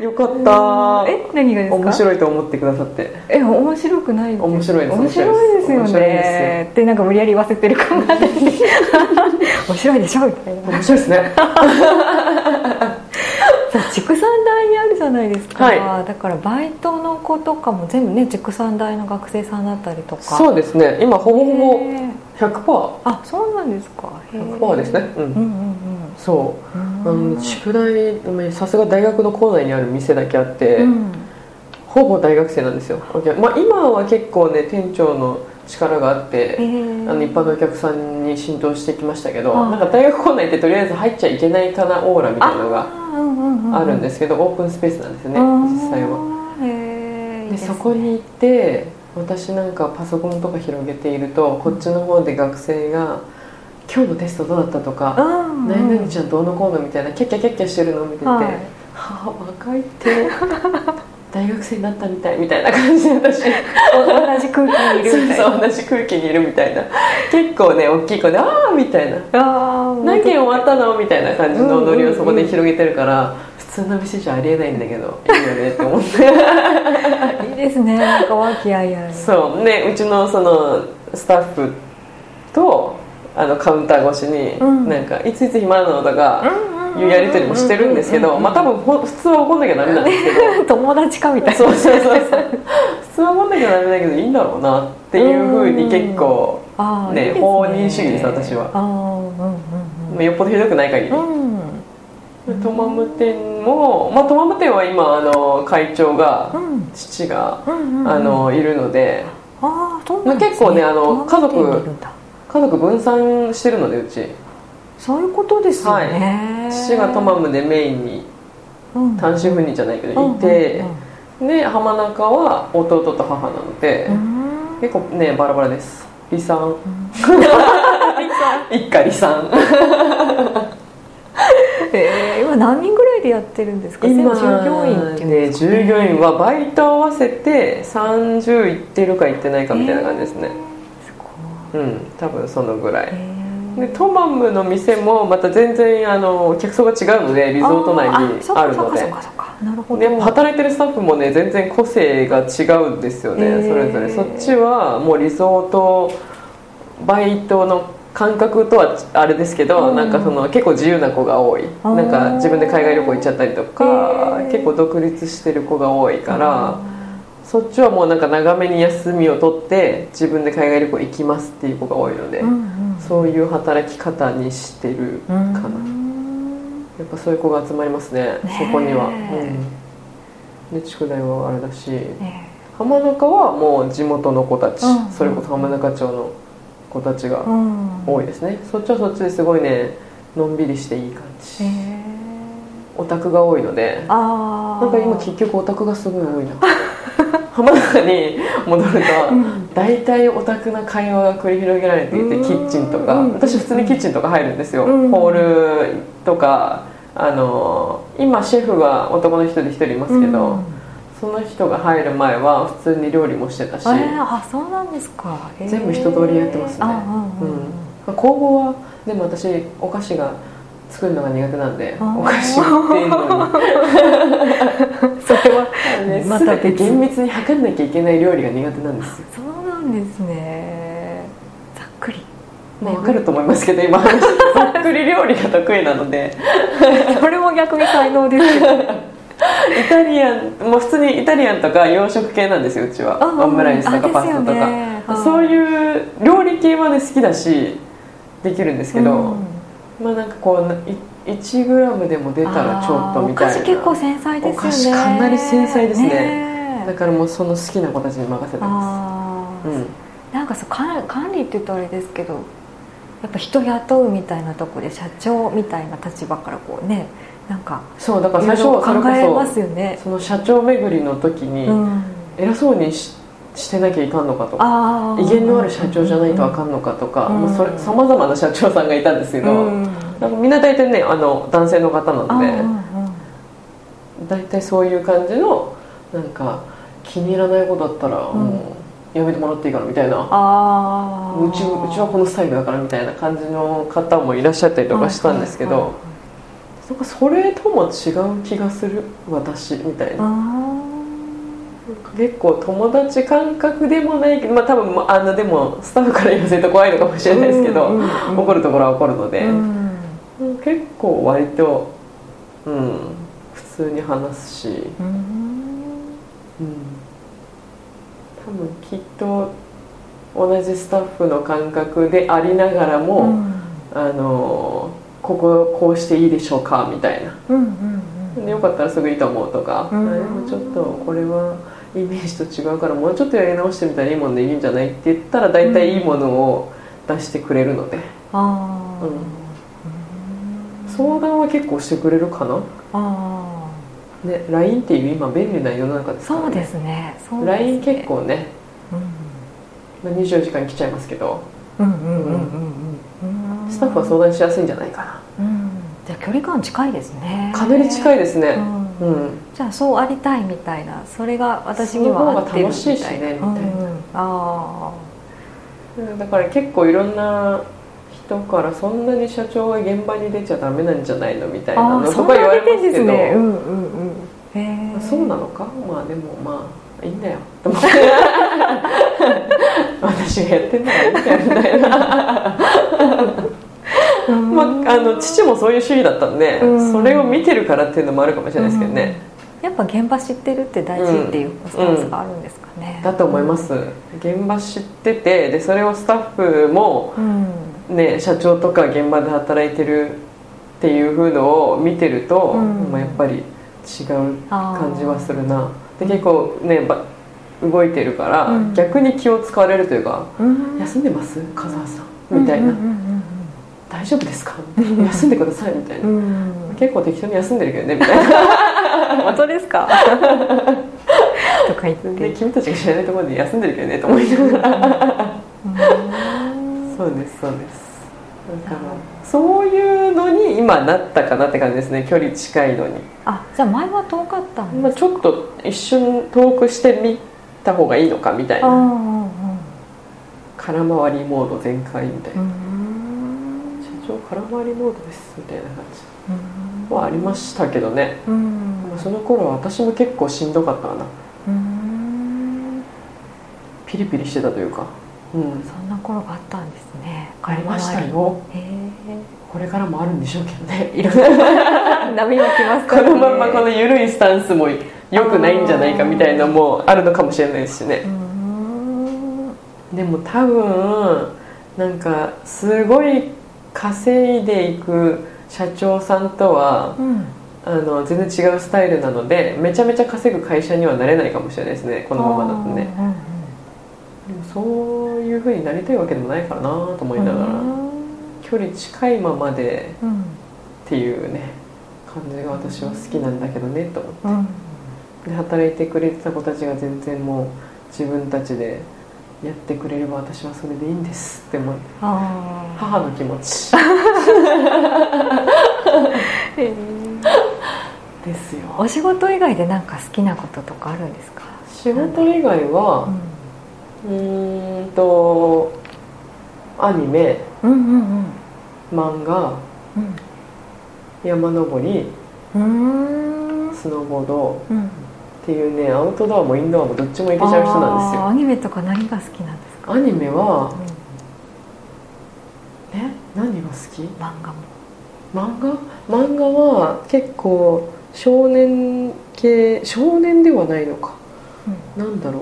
よかった。え何がですか？面白いと思ってくださって。え面白くない面白いです面白いですよ。ねってなんか無理やり言わせてる感があって。面白いでしょみたいな。面白いですね。畜産大にあるじゃないですか、はだからバイトの子とかも全部ね畜産大の学生さんだったりとか。そうですね。今ほぼほぼへー。100%あそうなんですか。へー。100%ですね。うん、うんうんそうあう。んの宿題さすが大学の校内にある店だけあって、うん。ほぼ大学生なんですよ、まあ、今は結構ね店長の力があって、へー。あの一般のお客さんに浸透してきましたけど、はい。なんか大学校内ってとりあえず入っちゃいけないかなオーラみたいなのがあ,、うんうんうん、あるんですけど、オープンスペースなんですよね実際はは。へー。でそこに行って私なんかパソコンとか広げているとこっちの方で学生が「今日のテストどうだった?」とか「うん何々ちゃんどうのこうの」みたいなキャッキャキャッキャしてるの？を見てて「はいはあ若いって。大学生になったみたい」みたいな感じで私。お同じ空気にいるみたいな。そうそう同じ空気にいるみたいな。結構ね大きい子で「ああ」みたいな。あー「何件終わったの?」みたいな感じのノリをそこで広げてるから普通の店じゃありえないんだけどいいよねって思って。いいですね。なんか和気あいあい。そう。ねうちのそのスタッフとあのカウンター越しに、うん。なんか「いついつ暇なの?」とかいうやり取りもしてるんですけど、まあ多分ほ普通は怒んなきゃダメなんですけど。友達かみたいな。そうそうそうそう。普通は怒んなきゃダメだけどいいんだろうなっていうふうに結構ね放任主義です私は。うんうんまあよっぽどひどくない限り、うん。うんトマム店も、まあ、トマム店は今あの会長が、うん。父が、あのいるので。うなんですね結構ねあの家族家族分散してるのでうち。そういうことですよね、父がトマムでメインにうん。単身赴任じゃないけどいて、で浜中は弟と母なので、結構ねバラバラです。離散 一家離散 えー今何人ぐらいでやってるんですか？今従業員っていうんねですか、従業員はバイト合わせて30いってるかいってないかみたいな感じですね、すごいうん多分そのぐらい。でトマムの店もまた全然あの客層が違うのでリゾート内にあるので。で働いてるスタッフもね全然個性が違うんですよね、それぞれ。そっちはもうリゾートバイトの感覚とはあれですけど、うん。なんかその結構自由な子が多い。なんか自分で海外旅行行っちゃったりとか結構独立してる子が多いからそっちはもうなんか長めに休みを取って自分で海外旅行行きますっていう子が多いので、うんうん。そういう働き方にしてるかな、うん。やっぱそういう子が集まりますねねそこには、えうん、で宿題はあれだしね浜中はもう地元の子たち、うん。それこそ浜中町の子たちがうん。多いですね、そっちはそっちですごいねのんびりしていい感じ、オタクが多いのでああなんか今結局オタクがすごい多いな浜中に戻ると、うん。大体オタクな会話が繰り広げられていてうん。キッチンとか。うん。私普通にキッチンとか入るんですよ、うん。ホールとかあの今シェフが男の人で一人いますけど、うん。その人が入る前は普通に料理もしてたし、えーあそうなんですか。全部一通りやってますね。工房はでも私お菓子が作るのが苦手なんでお菓子っていうのに。それは。また厳密に測んなきゃいけない料理が苦手なんですよ。そうなんですね。ざっくり。まあ分かると思いますけど今。ざっくり料理が得意なので。それも逆に才能ですけど イタリアンもう普通にイタリアンとか洋食系なんですようちは。あオムライスとかあパスタとか、ねはいそういう料理系はね好きだしできるんですけど、うんまあなんかこうない1グラムでも出たらちょっとみたいな。お菓子結構繊細ですよね。お菓子かなり繊細ですね。ねだからもうその好きな子たちに任せてます。うん。なんかそう管管理って言うとあれですけどやっぱ人雇うみたいなとこで社長みたいな立場からこうねなんかそうだから最初考えまこすよね。そその社長巡りの時にうん。偉そうにししてなきゃいかんのかとか威厳のある社長じゃないとあかんのかとか、さまざまな社長さんがいたんですけど、うん。なんかみんな大体ねあの男性の方なのでうんうん。大体そういう感じのなんか気に入らないことだったらうん。もうやめてもらっていいからみたいな、あー。うちうちはこのスタイルだからみたいな感じの方もいらっしゃったりとかしたんですけど、なんかそれとも違う気がする私みたいな。あ結構友達感覚でもないけどまあ多分まああのでもスタッフから言わせると怖いのかもしれないですけど、うんうんうん。怒るところは怒るので、ーうん。うん結構割とうん普通に話すし、うん。うん、多分きっと同じスタッフの感覚でありながらも、うん。あのこここうしていいでしょうかみたいな。うんうんでよかったらすぐいいと思うとか、うん。ちょっとこれはイメージと違うからもうちょっとやり直してみたらいいものでいいんじゃないって言ったら大体いいものを出してくれるので、あー。うん。相談は結構してくれるかな、あね、LINE っていう今便利な世の中でーすから、ね、そうですね。そうですね。LINE 結構ね、うん。まあ、24時間来ちゃいますけど。うんうんうんうんうん。スタッフは相談しやすいんじゃないかな。うん。じゃあ距離感近いですね。かなり近いですね。うんうん、じゃあそうありたいみたいなそれが私には合ってるみたいな楽しいしねみたいな。うんうん。あうんだから結構いろんな人からそんなに社長は現場に出ちゃダメなんじゃないのみたいーなのとか言われ出てんですますけど、ね。うんうんうん。へえそうなのか？まあでもまあいいんだよ。と思って私がやってんだよみたいな、まあ、あの父もそういう主義だったんで、うん。それを見てるからっていうのもあるかもしれないですけどね、やっぱ現場知ってるって大事っていうスタンスがあるんですかね、だと思います。現場知っててでそれをスタッフもうん。ね、社長とか現場で働いてるっていう風のを見てると、うん。まあ、やっぱり違う感じはするな。で結構ねば動いてるから、うん。逆に気を使われるというかうん「休んでます？風沢さん」みたいな。うんうん「大丈夫ですか?」休んでください」みたいな、結構適当に休んでるけどねみたいな。本当ですか？とか言って。で君たちが知らないところで休んでるけどねと思いながら。うん。そうですそうです。だからそういうのに今なったかなって感じですね。距離近いのに。あじゃあ前は遠かったんまあ、ですちょっと一瞬遠くしてみた方がいいのかみたいあなー空回りモード全開みたいな、うん空回りモードですみたいな感うん。じはありましたけどね、うん。まあその頃は私も結構しんどかったかな。うん。ピリピリしてたというか。うん。そんな頃があったんですね。ありましたよ。へこれからもあるんでしょうけどね。いろんな。え波は来ますこかねのまんまこの緩いスタンスも良くないんじゃないかみたいなのもあるのかもしれないですしね。うん。でも多分なんかすごい稼いでいく社長さんとはうん。あの全然違うスタイルなのでめちゃめちゃ稼ぐ会社にはなれないかもしれないですねこのままだとね。うんうんでもそういうふうになりたいわけでもないからなと思いながら距離近いままでうん。っていうね感じが私は好きなんだけどねと思って。うん。で働いてくれてた子たちが全然もう自分たちでやってくれれば私はそれでいいんですって思うあ母の気持ち。えですよ。お仕事以外で何か好きなこととかあるんですか？仕事以外はうーんとアニメうんうんうん。漫画うん。山登りうん。スノーボードうんっていうねアウトドアもインドアもどっちも行けちゃう人なんですよ。アニメとか何が好きなんですか？アニメはうん。え？何が好き？漫画も。漫画？漫画は結構少年系少年ではないのか。なんだろ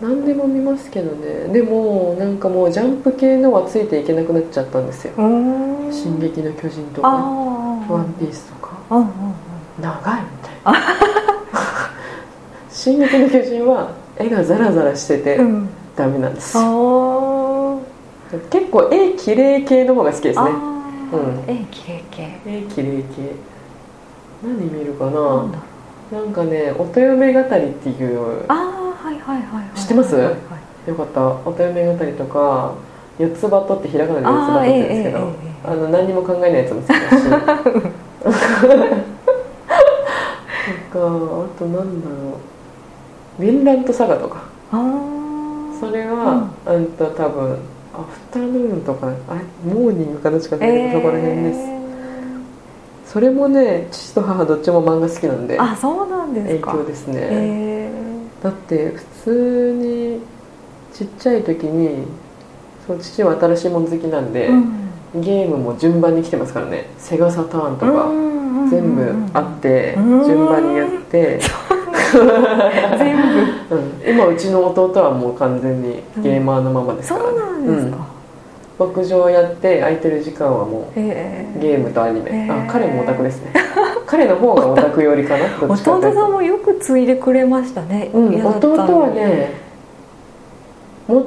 うな。何でも見ますけどね。でもなんかもうジャンプ系のはついていけなくなっちゃったんですよ。うん「進撃の巨人」とあかあ「ワンピース」とか。うんうん長いみたいな「進撃の巨人」は絵がザラザラしててうん。うんダメなんです。あー。結構絵綺麗系の方が好きですね。あうーえ綺麗系。絵綺麗系。何見るかな？なんかね「音嫁語り」っていうああはいはいはいはい知ってます？はいはい。よかった「音嫁語り」とか「四つ葉と」ってひらがなで四つ葉とって言うんですけどあの何にも考えないやつも好きだし あとなんだろう「ウィンランドサガ」とか。それは、あんと多分アフタヌーンとかあれモーニングかどっちかで、そこら辺です。それもね父と母どっちも漫画好きなんであそうなんです影か響ですね、へだって普通にちっちゃい時にそう父は新しいもの好きなんで、えうん。ゲームも順番に来てますからね。セガサターンとか。うん全部あってうん順番にやって、全部。うん、今うちの弟はもう完全にゲーマーのままですそうから。ね、なんですか、牧場やって空いてる時間はもへえうゲームとアニメ、へーあ彼もオタクですね。彼の方がオタク寄りかな。弟さんもよく継いでくれましたね、うん、弟のはねも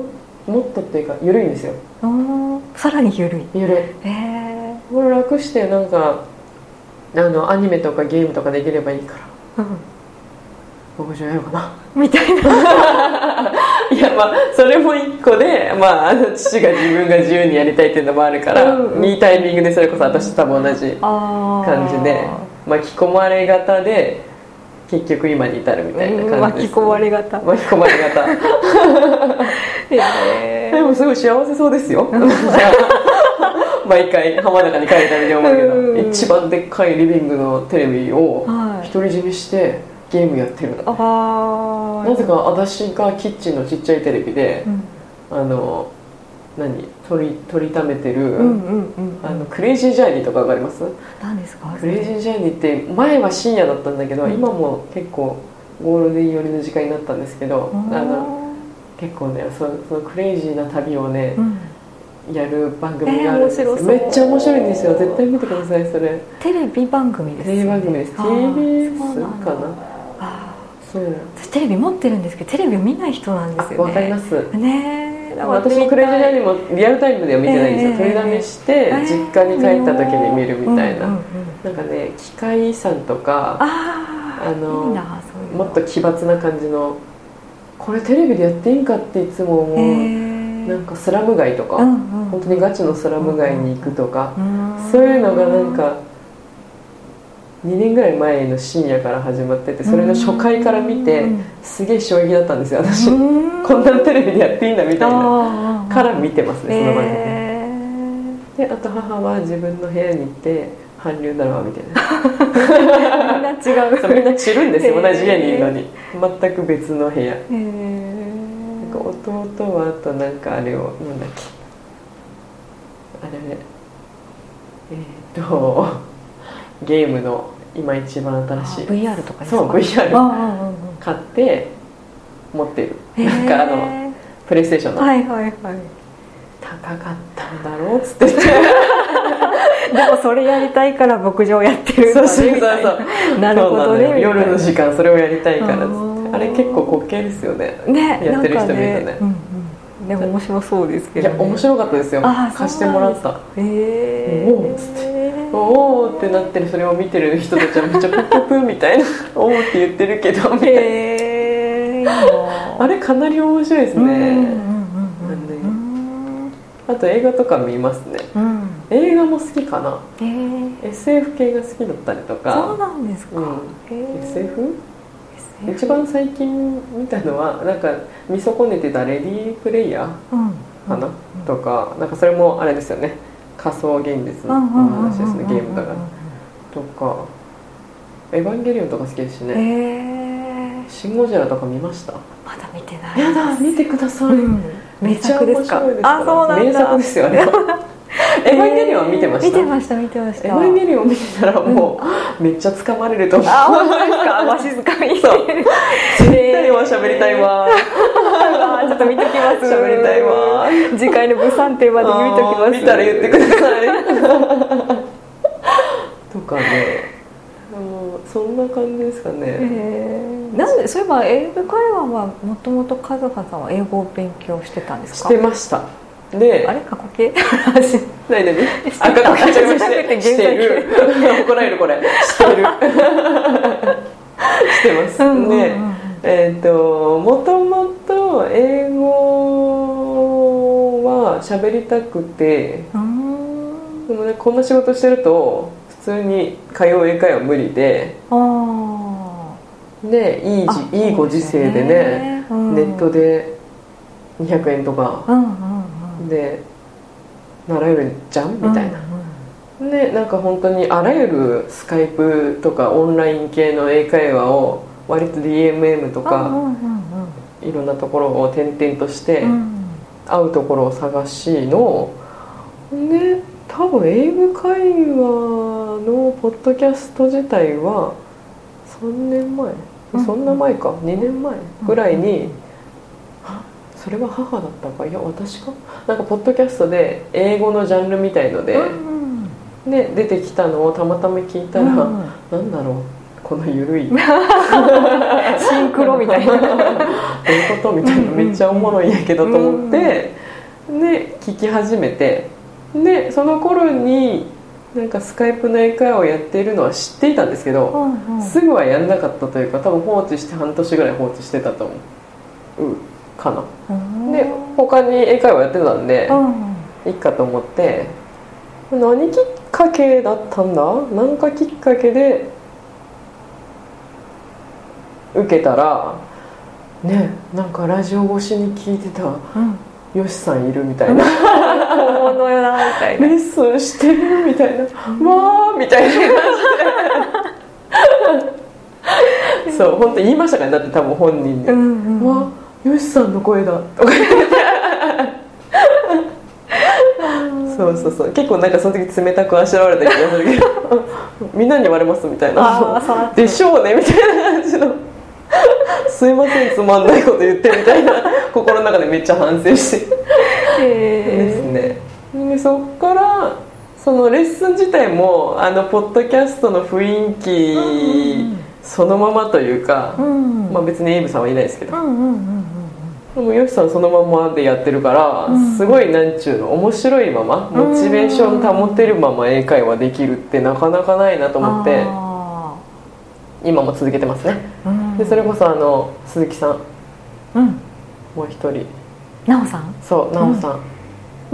もっとっていうか緩いんですよ。うんさらに緩い。緩い。へえ。これ楽してなんかあのアニメとかゲームとかできればいいから。牧場やろうかな？みたいな。いやまあそれも一個で、まあ、あの父が自分が自由にやりたいっていうのもあるから、うんうん。いいタイミングでそれこそ私と多分同じ感じで巻き込まれ型で結局今に至るみたいなうん感じです、巻き込まれ型。巻き込まれ型。へでもすごい幸せそうですよ 毎回浜中に帰るたびに思うけどうん。一番でっかいリビングのテレビをはい。独り占めしてゲームやってる。のああなぜか私がキッチンのちっちゃいテレビでうん。あの何取り取りためてる、あのクレイジージャーニーとかわかります？何ですか？クレイジージャーニーって前は深夜だったんだけど、うん。今も結構ゴールデン寄りの時間になったんですけど、うんあの結構ねそそのクレイジーな旅をねう、んやる番組があるんですよ、えーめっちゃ面白いんですよ。絶対見てくださいそれ。テレビ番組ですテレビ番組です。TBS かな。あそう。ー私テレビ持ってるんですけどテレビを見ない人なんですよね。わかります。ねえ。私もクレイジージャーニーもリアルタイムでは見てないんですよ、えー。取りだめしてえー。実家に帰った時に見るみたいな、うんうんうんなんかね機械遺産とかあのもっと奇抜な感じのこれテレビでやっていいんかっていつも思う、へーなんかスラム街とか、うんうん。本当にガチのスラム街に行くとか、うん。そういうのがなんか2年ぐらい前の深夜から始まっててそれの初回から見てうん。すげえ衝撃だったんですよ私、うん。こんなテレビでやっていいんだみたいな。から見てますねその番組、へであと母は自分の部屋に行って韓流ドラマ見てるー みんな違う。みんな散るんですよ同じ家にいるのに。全く別の部屋。へー。なんか弟はあとなんかあれをなんだっけあれ。えーっと ゲームの今一番新しい。VR とかですか？そう VR あ買って持ってる。なんかあのへプレイステーションの。ーはいはいはい。高かったんだろうっつって。でもそれやりたいから牧場やってるんだそうそうそうな。なるほどね夜の時間それをやりたいからっつってあれ結構滑稽ですよね。ねやってる人見るとね。なんかうんうん。でも面白そうですけど、ね、いや面白かったですよ。貸してもらった。へえおーっつって。おおってなってる。それを見てる人たちはめっちゃプッププみたいな。おおって言ってるけどみたいな。へえいいなあれかなり面白いですね、うんうんうんうんあと映画とか見ますね。うん。映画も好きかな。へえ SF 系が好きだったりとそうかなんですか、うん。へえ SF? 一番最近見たのはなんか見損ねてた「レディープレイヤー」うん。かな、とかなんかそれもあれですよね。仮想現実の話ですねゲームとか。とか「エヴァンゲリオン」とか好きですしへねえ「シン・ゴジラ」とか見ました？まだ見てないやだ見てください、うん。めっちゃ面白いですから。あそうなんだ。名作ですよね エヴァンゲリオン見てました？見てました見てました。エヴァンゲリオン見てたらもう、めっちゃ掴まれると思う。あ本当ですか？わしづかみ。そう。絶対は喋りたいわ。あちょっと見ときます。喋りたいわ。次回の物産展まで見ときます。見たら言ってください。とかね。そんな感じですかね、なんでそういえば英語会話はもともと和葉さんは英語を勉強してたんですしかてましたであれ？過去形？何何てた。赤かけちゃいましてしてる 怒られるこれ。してる。してます、うんうんうんでえっ、ともともと英語は喋りたくて。うーん。でもねこんな仕事してると普通に通う英会話無理で。あでいいいいご時世でね。うん。ネットで200円とか。うんうんうんで習えるじゃん。みたいな、うんねなんか本当にあらゆるスカイプとかオンライン系の英会話を割と DMM とうんかうん。いろんなところを転々としてうん。うん会うところを探しのね多分英語会話のポッドキャスト自体は3年前？うん。そんな前か。2年前ぐらいにあそれは母だったか？いや私か？なんかポッドキャストで英語のジャンルみたいので、うんね、出てきたのをたまたま聞いたら、うんなんだろう？このゆるい。どういうシンクロみたいな。こと？みたいなうんめっちゃおもろいんやけどと思って、ね、聞き始めてでその頃になんかスカイプの英会話をやっているのは知っていたんですけど、うんうん。すぐはやんなかったというか多分放置して半年ぐらい放置してたと思うかな。うんで他に英会話やってたんで、うん。いいかと思って何きっかけだったんだ？何かきっかけで受けたらねなんかラジオ越しに聞いてたうん。よしさんいるみたいな。本物よなみたいなレッスンしてるみたいな。わーみたいな感じで。そう本当言いましたからだって多分本人にう、んうんわよしさんの声だとかそうそうそう。結構なんかその時冷たくあしらわれた気がするけど。みんなに言われますみたいな。でしょうねみたいな。感じのすいませんつまんないこと言ってみたいな。心の中でめっちゃ反省して。ですねでそっからそのレッスン自体もあのポッドキャストの雰囲気そのままというか、うん。まあ、別にエイブさんはいないですけど。うんうんうんでもヨシさんそのままでやってるから、うん。すごいなんちゅうの面白いままモチベーション保てるまま英会話できるってなかなかないなと思ってあ今も続けてますね。ーうん。でそれこそあの鈴木さん。うん。もう一人。なおさん？そう奈緒さん。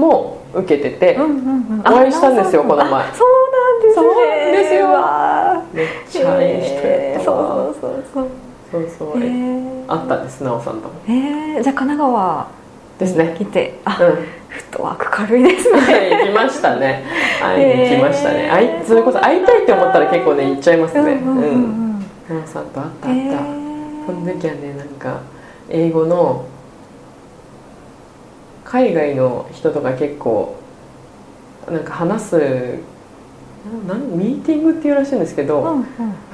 も受けてて、うんうんうん。お会いしたんですよあこの前。あそうなんですね。そうなんですよ。わめっちゃいい人やったわ。そうそうそうそうそう。へー。会ったんです奈緒さんとも。えー、じゃあ神奈川ですね。来てあ、うん。フットワーク軽いですね。行きましたね。会いに行きましたね、へーそれこそ会いたいって思ったら結構ね行っちゃいますね。うんうんうんうん。奈緒さんと会ったへ会った、その時はねなんか英語の海外の人とか結構なんか話すななんミーティングっていうらしいんですけど、うん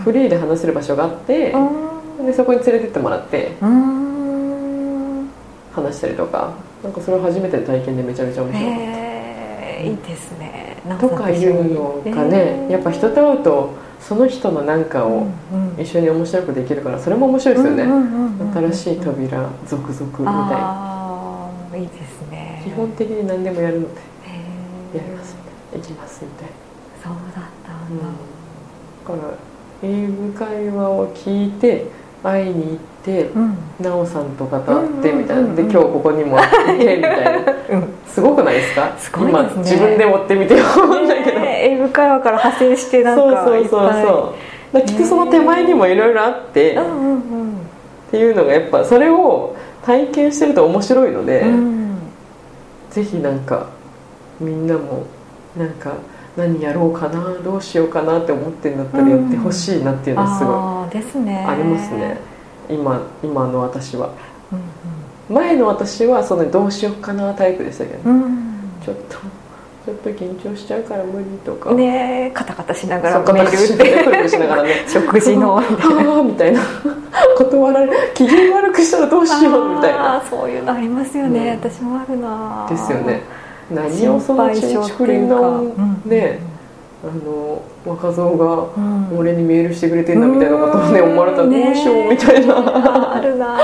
フリーで話せる場所があって、うんでそこに連れてってもらってうん。話したりとかなんかそれを初めての体験でめちゃめちゃ面白かった。へえいいですね。とかいうのがね、やっぱ人と会うとその人の何かを一緒に面白くできるからそれも面白いですよね、新しい扉続々みたいな。ああいいですね。基本的に何でもやるのでへー。やりますみたいな。行きますみたいそうだったな、んだ、だから英語会話を聞いて会いに行ってうん。奈緒さんとかと会ってみたいな。で今日ここにもいてみたいな。うん。すごくないですか？すごいね。今自分で持ってみて思うんだけど、ね英語会話から派生してなんそうかそうそうそう。だからきっとその手前にもいろいろあって、うんうんうんっていうのがやっぱそれを体験してると面白いので、うん。ぜひなんかみんなもなんか何やろうかなどうしようかなって思ってんだったらやってほしいなっていうのはすごいね。ありますね。今今の私は。うん前の私はそのどうしようかなタイプでしたけど、うん、うん。ちょっとちょっと緊張しちゃうから無理とか、ねえカタカタしながらメールて。くるくるしながらね。食事の。はあみたいな。断られ機嫌悪くしたらどうしようみたいな。そういうのありますよね、うん私もあるなですよね何をそのちんちくりんのねあの若造がうん。俺にメールしてくれてんだみたいなことをねうん思われたらどうしようみたいな。あるな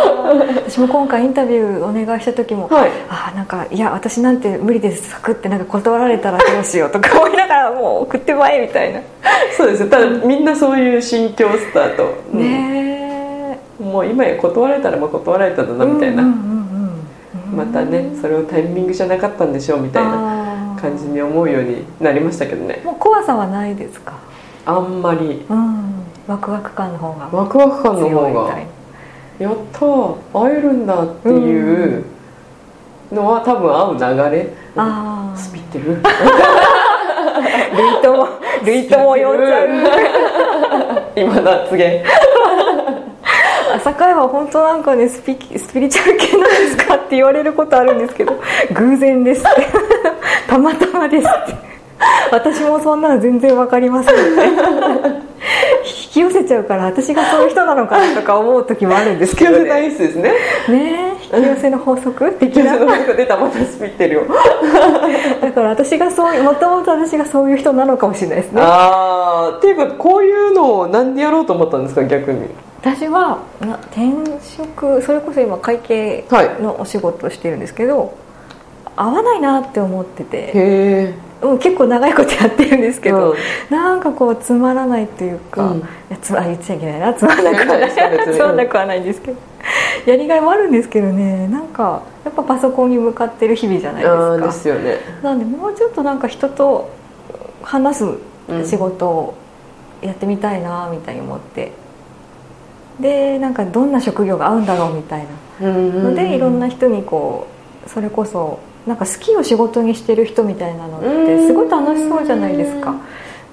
私も今回インタビューお願いした時もはい。あーなんかいや私なんて無理です。サクってなんか断られたらどうしようとか思いながらもう送ってまえみたいな。そうですよただみんなそういう心境スタート、うん。ねもう今や断られたらまあ断られたんだえなみたいな、うんうんうんうんまたねそれをタイミングじゃなかったんでしょうみたいな感じに思うようになりましたけどね。もう怖さはないですか？あんまり。うん。ワクワク感の方が。ワクワク感の方が。やったー会えるんだっていうのは多分会う流れ。あスピってる。類とも類とも呼んじゃう。今の発言朝会は本当なんかねスピスピリチュアル系なんですかって言われることあるんですけど 偶然ですって。たまたまですって。私もそんなの全然わかりませんって。引き寄せちゃうから私がそういう人なのかなとか思う時もあるんですけど急ねナイスですね。ねえ引き寄せの法則？的な。出たまたスピってるよ。だから私がそうもともと私がそういう人なのかもしれないですね。ああっていうかこういうのをなんでやろうと思ったんですか逆に？私はな転職それこそ今会計のお仕事をしてるんですけど、合わないなって思ってて。へえ。うん結構長いことやってるんですけど、うん。なんかこうつまらないっていうか、うん。いやつまあ言っちゃいけないな。つまらなくはない。つまらなくはないんですけど。やりがいもあるんですけどね。なんかやっぱパソコンに向かってる日々じゃないですか。ですよね。なんでもうちょっとなんか人と話す仕事をやってみたいなみたいに思って、でなんかどんな職業が合うんだろうみたいな。のでいろんな人にこうそれこそなんか好きを仕事にしてる人みたいなのってすごい楽しそうじゃないですか。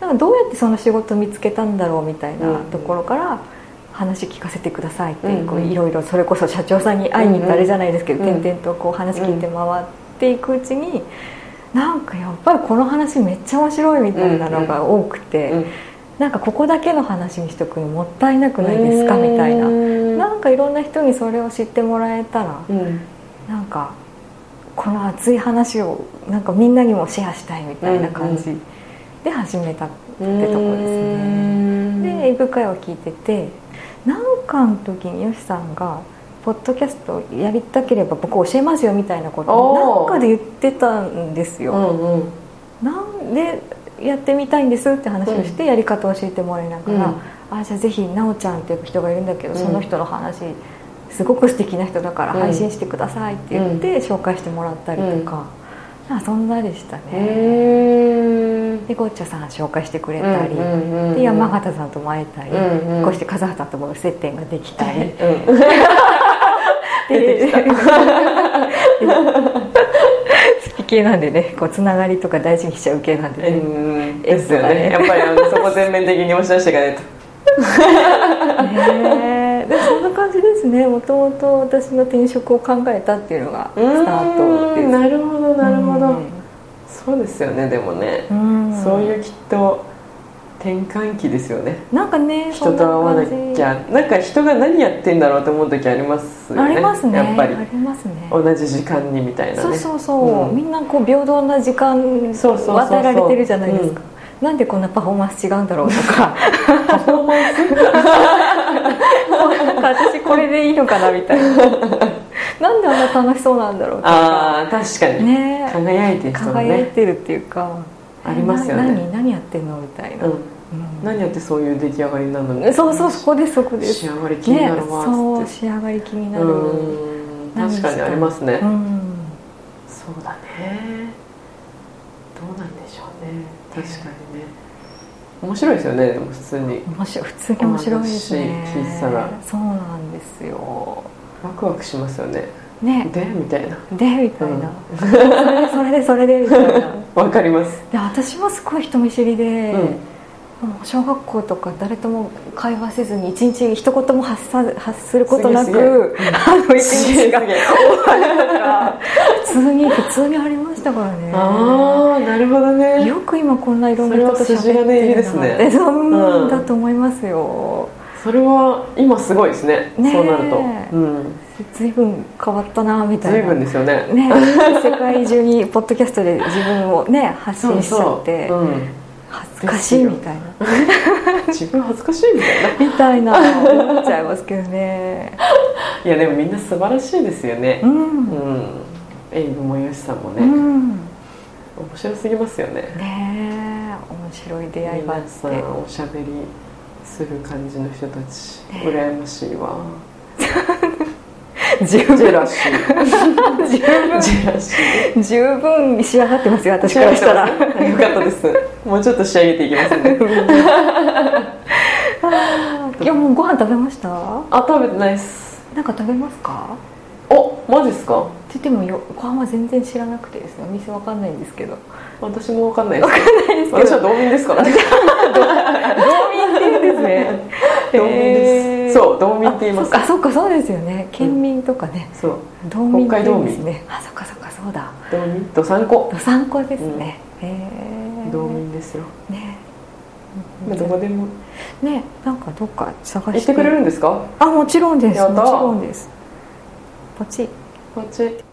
なんかどうやってその仕事見つけたんだろうみたいなところから話聞かせてくださいってうんこういろいろそれこそ社長さんに会いに行ったあれじゃないですけどうん。点々とこう話聞いて回っていくうちになんかやっぱりこの話めっちゃ面白いみたいなのが多くて、うんなんかここだけの話にしとくのもったいなくないですかみたいな。なんかいろんな人にそれを知ってもらえたらうん。なんかこの熱い話をなんかみんなにもシェアしたいみたいな感じで始めたってとこですね。で英語会話を聞いててなんかの時によしさんが「ポッドキャストやりたければ僕教えますよ」みたいなことをなんかで言ってたんですよ。うんうん。なんでやってみたいんですって話をしてやり方を教えてもらいながら、あじゃあぜひなおちゃんっていう人がいるんだけど、うん。その人の話すごく素敵な人だからうん。配信してくださいって言って紹介してもらったりとか、なん。かそんなでしたね、へでゴッチャさん紹介してくれたり、えで山形さんとも会えたり、こうして風畑とも接点ができたり、うん。でスピ系なんでねこうつながりとか大事にしちゃう系なんでね、うんですよね。やっぱりあのそこ全面的に押し出していかないと。ねえ。でそんな感じですね。もともと私の転職を考えたっていうのがスタートです。うんなるほどなるほど、うん。そうですよねでもね、うん。そういうきっと転換期ですよね。なんかね人と会わなきゃなんか人が何やってんだろうと思う時ありますよね。ありますね。やっぱり。ありますね。同じ時間にみたいなね。そうそうそう、うん。みんなこう平等な時間を与えられてるじゃないですか。なんでこんなパフォーマンス違うんだろうとか。パフォーマンス？なんか私これでいいのかなみたいな。なんであんな楽しそうなんだろうとか。ああ確かに、ね。輝いてる人も輝いね、てるっていうか。ありますよね。な何何やってんのみたいな、うん、うん何やってそういう出来上がりになるの？そうそうそこですそこです。仕上がり気になるわね、そう仕上がり気になる。うん確かにありますね、うん。そうだね。どうなんでしょうね。確かにね。面白いですよねでも普通に。面白い普通に面白いですね。聞いてたら。そうなんですよ。ワクワクしますよね。ね。で？みたいな。で？みたいな、それでそれでみたいな。わかります。で私もすごい人見知りで、うんもう小学校とか誰とも会話せずに一日一言も発さ発することなくあの一日が。終わる普通に普通にありましたからね。ああなるほどね。よく今こんないろんな人と喋ってるなですねってそううんだと思いますよ。それは今すごいですね。そうなると。うん。随分変わったなみたいな。随分ですよね。ね世界中にポッドキャストで自分をね発信しちゃって。そう、うん、恥ずかしいみたいな。自分恥ずかしいみたいな。みたいな。思っちゃいますけどね。いやでもみんな素晴らしいですよね。ううん。ん、エイブもヨシさんもうね、ん、ね面白すぎますよね。え面白い出会いがあっ皆さんておしゃべりする感じの人たち、ね羨ましいわ 十分。十分。十分仕上がってますよ私からしたら。よかったです。もうちょっと仕上げていきますね。いやもうご飯食べました？あ食べてないっす。なんか食べますか？おマジっすか？って言っても横浜全然知らなくてですね。お店わかんないんですけど。私もわかんないです。わかんないですけど。私は道民ですからね。道民って言うんですね。道民です、そう道民って言います。あそっかそうですよね。県民とかね、そう。道民ってですね。あそっかそっかそうだ。道民？どさんこどさんこですね、へえ道民ですよ、ね。まあ、どこでも。ねなんかどっか探して。行ってくれるんですか？あもちろんです。もちろんですポチ。ポチ。